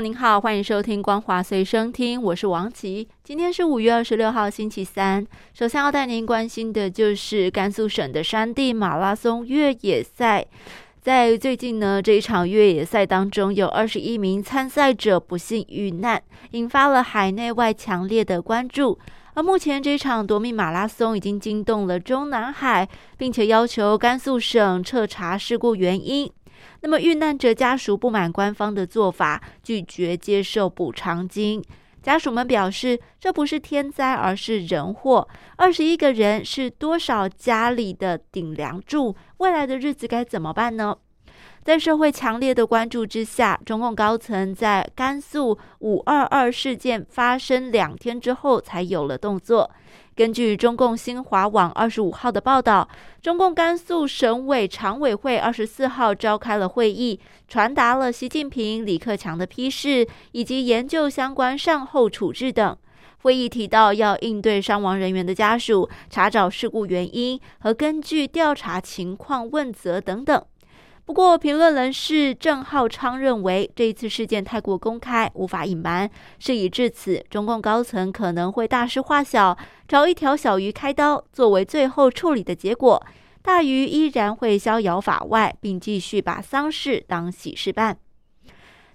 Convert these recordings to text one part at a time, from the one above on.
您好，欢迎收听《光华随身听》，我是王琦。今天是五月二十六号，星期三。首先要带您关心的就是甘肃省的山地马拉松越野赛。在最近呢，这一场越野赛当中，有二十一名参赛者不幸遇难，引发了海内外强烈的关注。而目前这场夺命马拉松已经惊动了中南海，并且要求甘肃省彻查事故原因。那么遇难者家属不满官方的做法，拒绝接受补偿金。家属们表示，这不是天灾，而是人祸。二十一个人是多少家里的顶梁柱？未来的日子该怎么办呢？在社会强烈的关注之下，中共高层在甘肃五二二事件发生两天之后才有了动作。根据中共新华网二十五号的报道，中共甘肃省委常委会二十四号召开了会议，传达了习近平、李克强的批示，以及研究相关善后处置等。会议提到，要应对伤亡人员的家属，查找事故原因和根据调查情况问责等等。不过，评论人士郑浩昌认为，这一次事件太过公开，无法隐瞒。事已至此，中共高层可能会大事化小，找一条小鱼开刀，作为最后处理的结果。大鱼依然会逍遥法外，并继续把丧事当喜事办。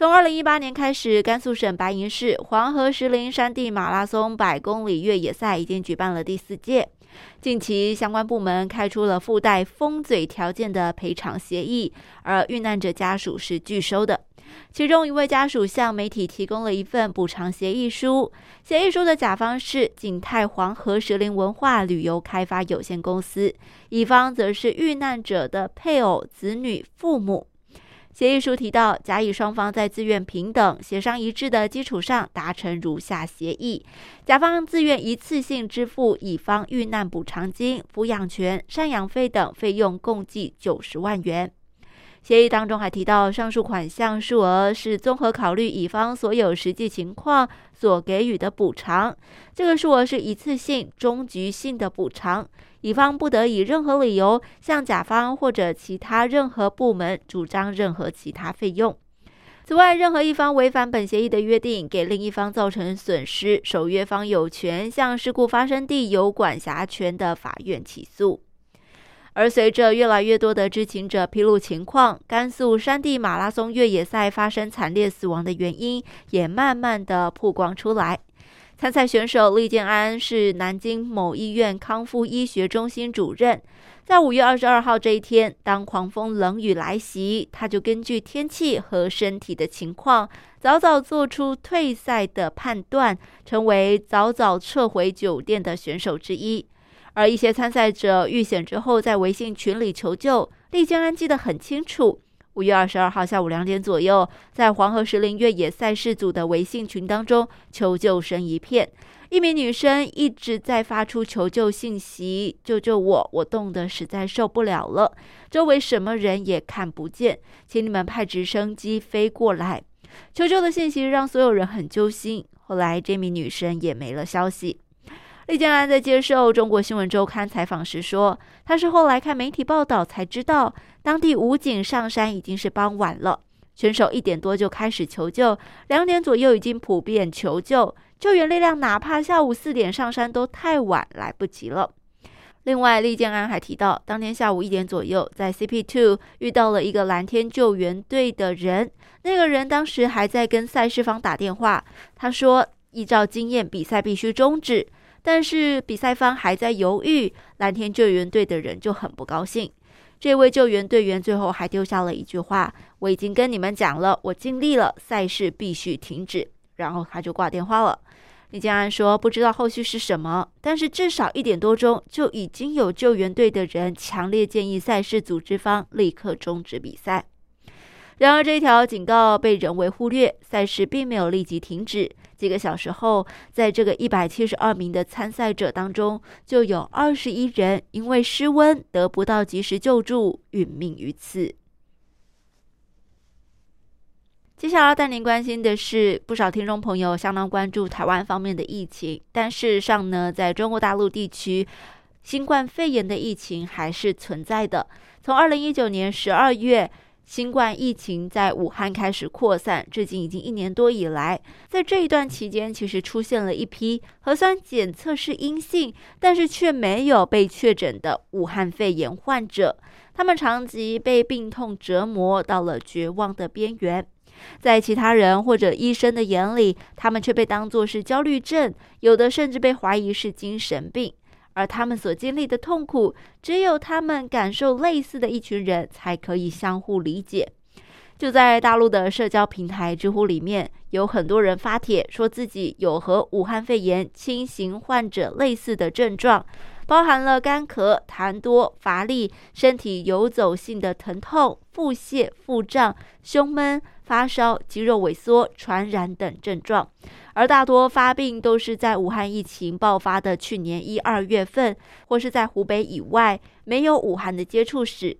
从二零一八年开始，甘肃省白银市黄河石林山地马拉松百公里越野赛已经举办了第四届。近期，相关部门开出了附带封嘴条件的赔偿协议，而遇难者家属是拒收的。其中一位家属向媒体提供了一份补偿协议书，协议书的甲方是景泰黄河石林文化旅游开发有限公司，乙方则是遇难者的配偶、子女、父母。协议书提到，甲乙双方在自愿平等、协商一致的基础上达成如下协议：甲方自愿一次性支付乙方遇难补偿金、抚养权、赡养费等费用，共计九十万元。协议当中还提到，上述款项数额是综合考虑乙方所有实际情况所给予的补偿，这个数额是一次性、终局性的补偿。乙方不得以任何理由向甲方或者其他任何部门主张任何其他费用。此外，任何一方违反本协议的约定，给另一方造成损失，守约方有权向事故发生地有管辖权的法院起诉。而随着越来越多的知情者披露情况，甘肃山地马拉松越野赛发生惨烈死亡的原因也慢慢的曝光出来。参赛选手厉建安是南京某医院康复医学中心主任。在五月二十二号这一天，当狂风冷雨来袭，他就根据天气和身体的情况，早早做出退赛的判断，成为早早撤回酒店的选手之一。而一些参赛者遇险之后，在微信群里求救，丽江安记得很清楚。五月二十二号下午两点左右，在黄河石林越野赛事组的微信群当中，求救声一片。一名女生一直在发出求救信息：“救救我，我冻得实在受不了了，周围什么人也看不见，请你们派直升机飞过来。”求救的信息让所有人很揪心。后来，这名女生也没了消息。厉建安在接受中国新闻周刊采访时说：“他是后来看媒体报道才知道，当地武警上山已经是傍晚了。选手一点多就开始求救，两点左右已经普遍求救。救援力量哪怕下午四点上山都太晚，来不及了。”另外，厉建安还提到，当天下午一点左右，在 CP Two 遇到了一个蓝天救援队的人，那个人当时还在跟赛事方打电话。他说：“依照经验，比赛必须终止。”但是比赛方还在犹豫，蓝天救援队的人就很不高兴。这位救援队员最后还丢下了一句话：“我已经跟你们讲了，我尽力了，赛事必须停止。”然后他就挂电话了。李建安说：“不知道后续是什么，但是至少一点多钟就已经有救援队的人强烈建议赛事组织方立刻终止比赛。”然而，这条警告被人为忽略，赛事并没有立即停止。几个小时后，在这个一百七十二名的参赛者当中，就有二十一人因为失温得不到及时救助，殒命于此。接下来带您关心的是，不少听众朋友相当关注台湾方面的疫情，但事实上呢，在中国大陆地区，新冠肺炎的疫情还是存在的。从二零一九年十二月，新冠疫情在武汉开始扩散，至今已经一年多以来，在这一段期间，其实出现了一批核酸检测是阴性，但是却没有被确诊的武汉肺炎患者，他们长期被病痛折磨到了绝望的边缘。在其他人或者医生的眼里，他们却被当作是焦虑症，有的甚至被怀疑是精神病。而他们所经历的痛苦，只有他们感受类似的一群人才可以相互理解。就在大陆的社交平台知乎里面，有很多人发帖说自己有和武汉肺炎轻型患者类似的症状。包含了干咳、痰多、乏力、身体游走性的疼痛、腹泻、腹胀、胸闷、发烧、肌肉萎缩、传染等症状，而大多发病都是在武汉疫情爆发的去年一二月份，或是在湖北以外没有武汉的接触史，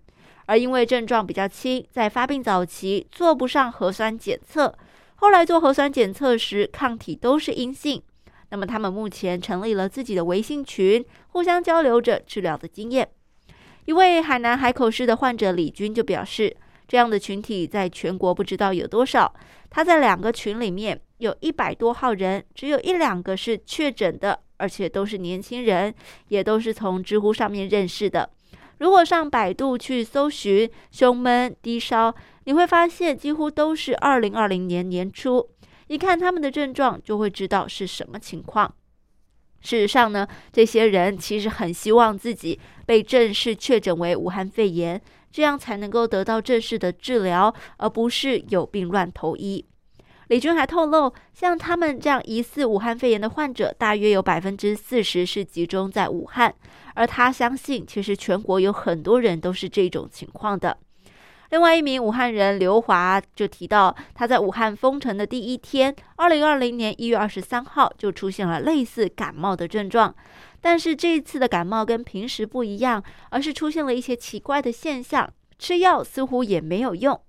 而因为症状比较轻，在发病早期做不上核酸检测，后来做核酸检测时抗体都是阴性。那么，他们目前成立了自己的微信群，互相交流着治疗的经验。一位海南海口市的患者李军就表示，这样的群体在全国不知道有多少。他在两个群里面有一百多号人，只有一两个是确诊的，而且都是年轻人，也都是从知乎上面认识的。如果上百度去搜寻胸闷、低烧，你会发现几乎都是二零二零年年初。一看他们的症状，就会知道是什么情况。事实上呢，这些人其实很希望自己被正式确诊为武汉肺炎，这样才能够得到正式的治疗，而不是有病乱投医。李军还透露，像他们这样疑似武汉肺炎的患者，大约有百分之四十是集中在武汉，而他相信，其实全国有很多人都是这种情况的。另外一名武汉人刘华就提到，他在武汉封城的第一天，二零二零年一月二十三号就出现了类似感冒的症状，但是这一次的感冒跟平时不一样，而是出现了一些奇怪的现象，吃药似乎也没有用。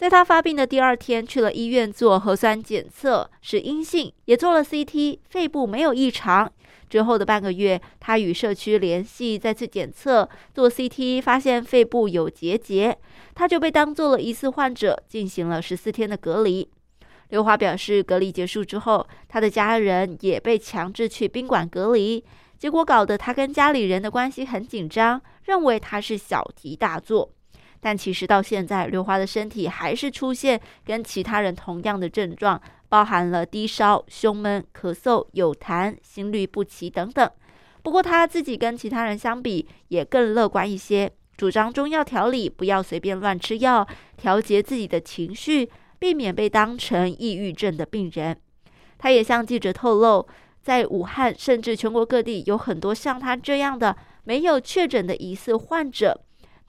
在他发病的第二天，去了医院做核酸检测是阴性，也做了 CT，肺部没有异常。之后的半个月，他与社区联系，再次检测做 CT，发现肺部有结节，他就被当做了疑似患者，进行了十四天的隔离。刘华表示，隔离结束之后，他的家人也被强制去宾馆隔离，结果搞得他跟家里人的关系很紧张，认为他是小题大做。但其实到现在，刘华的身体还是出现跟其他人同样的症状。包含了低烧、胸闷、咳嗽、有痰、心律不齐等等。不过他自己跟其他人相比，也更乐观一些，主张中药调理，不要随便乱吃药，调节自己的情绪，避免被当成抑郁症的病人。他也向记者透露，在武汉甚至全国各地，有很多像他这样的没有确诊的疑似患者。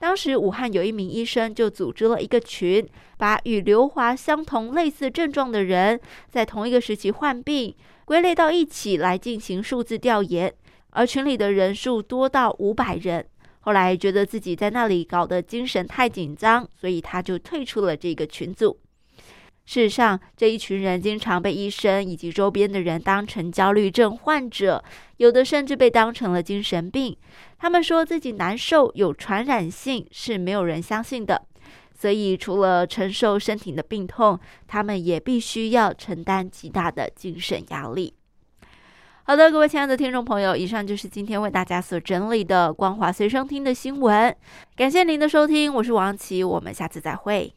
当时，武汉有一名医生就组织了一个群，把与刘华相同类似症状的人，在同一个时期患病，归类到一起来进行数字调研。而群里的人数多到五百人。后来觉得自己在那里搞得精神太紧张，所以他就退出了这个群组。事实上，这一群人经常被医生以及周边的人当成焦虑症患者，有的甚至被当成了精神病。他们说自己难受、有传染性，是没有人相信的。所以，除了承受身体的病痛，他们也必须要承担极大的精神压力。好的，各位亲爱的听众朋友，以上就是今天为大家所整理的光华随身听的新闻。感谢您的收听，我是王琦，我们下次再会。